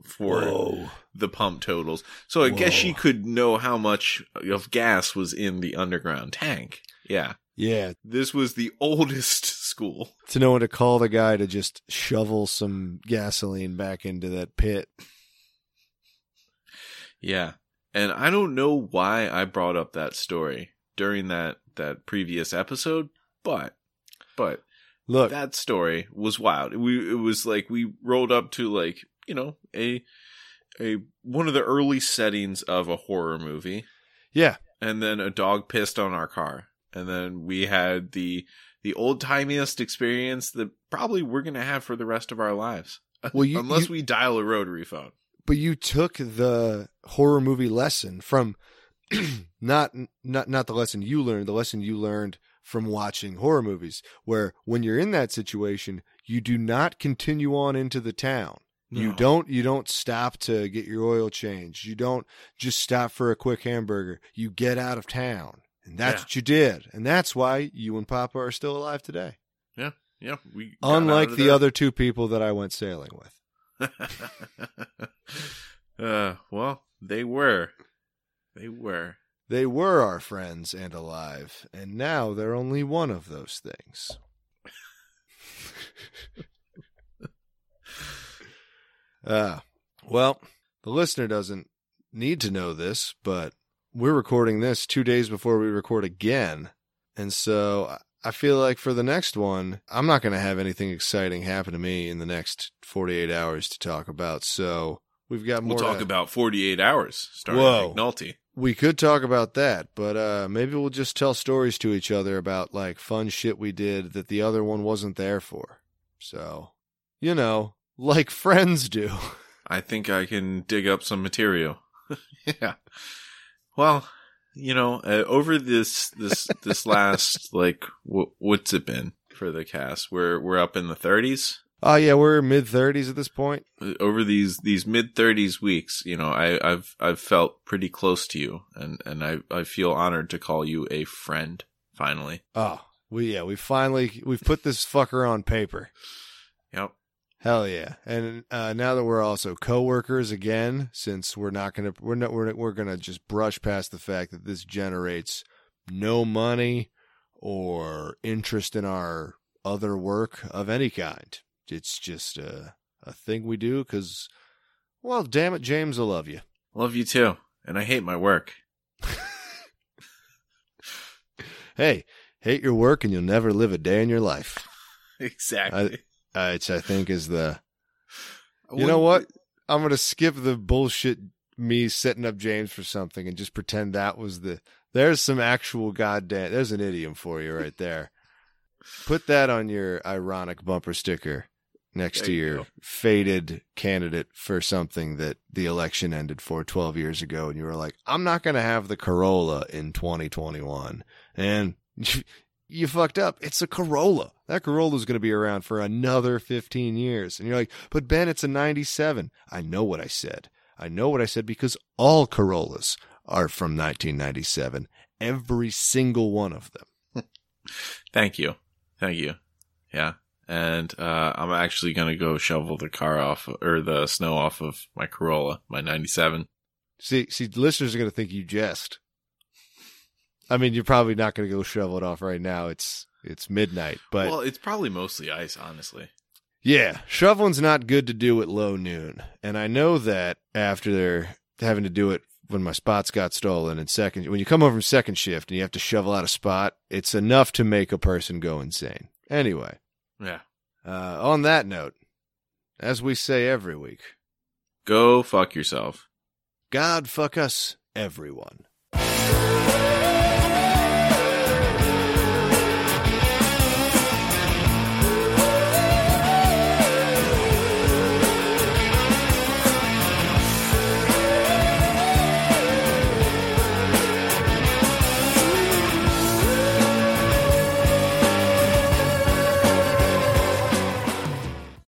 for Whoa. the pump totals. So I guess she could know how much of gas was in the underground tank. Yeah. Yeah, This was the (laughs) oldest school. to know when to call the guy to just shovel some gasoline back into that pit. Yeah. And I don't know why I brought up that story during that that previous episode, but but Look, that story was wild. We it was like we rolled up to like, you know, a a one of the early settings of a horror movie yeah, and then a dog pissed on our car. And then we had the the old timiest experience that probably we're gonna have for the rest of our lives. (laughs) Well, you- unless you- we dial a rotary phone. but you took the horror movie lesson from (clears throat) not not not the lesson you learned, the lesson you learned from watching horror movies, where when you're in that situation, you do not continue on into the town. You don't you don't stop to get your oil changed. You don't just stop for a quick hamburger. You get out of town. And that's Yeah. what you did. And that's why you and Papa are still alive today. Yeah, Yeah. we Unlike the there. other two people that I went sailing with. (laughs) uh, well, they were. They were. They were our friends and alive, and now they're only one of those things. (laughs) Ah, well, the listener doesn't need to know this, but we're recording this two days before we record again. And so I- I feel like for the next one, I'm not going to have anything exciting happen to me in the next 48 hours to talk about. So we've got more We'll talk to- about 48 hours starting Whoa. Nick Nolte. we could talk about that, but uh, maybe we'll just tell stories to each other about like fun shit we did that the other one wasn't there for. So, you know, like friends do. I think I can dig up some material. (laughs) yeah. Well, you know, uh, over this this this (laughs) last like wh- what's it been for the cast? We're we're up in the 30s. Oh yeah, we're mid thirties at this point. over these these mid thirties weeks, you know, I, I've I've felt pretty close to you, and and I I feel honored to call you a friend. Finally, Oh, we yeah, we finally we've put this fucker on paper. yep. Hell yeah! And uh, now that we're also coworkers again, since we're not gonna we're not we're we're gonna just brush past the fact that this generates no money or interest in our other work of any kind. It's just a a thing we do because, well, damn it, James, I love you. Love you too, and I hate my work. (laughs) Hey, hate your work and you'll never live a day in your life. (laughs) exactly. Uh, which I think is the You know what? I'm gonna skip the bullshit me setting up James for something and just pretend that was the. There's some actual goddamn. There's an idiom for you right there. Put that on your ironic bumper sticker next There to your go. faded candidate for something that the election ended for 12 years ago, and you were like, "I'm not gonna have the Corolla in 2021," and (laughs) you fucked up. It's a Corolla. That Corolla is going to be around for another 15 years. And you're like, but Ben, it's a 97. I know what I said. I know what I said because all Corollas are from 1997. Every single one of them. (laughs) Thank you, thank you. Yeah, and uh, I'm actually gonna go shovel the car off or the snow off of my Corolla, my '97. See, see, listeners are going to think you jest. I mean, you're probably not going to go shovel it off right now. It's it's midnight, but well, it's probably mostly ice, honestly. Yeah, shoveling's not good to do at low noon. And I know that after they're having to do it when my spots got stolen in second when you come over from second shift and you have to shovel out a spot, it's enough to make a person go insane. Anyway, Yeah. uh, on that note, as we say every week, Go fuck yourself. God fuck us, everyone.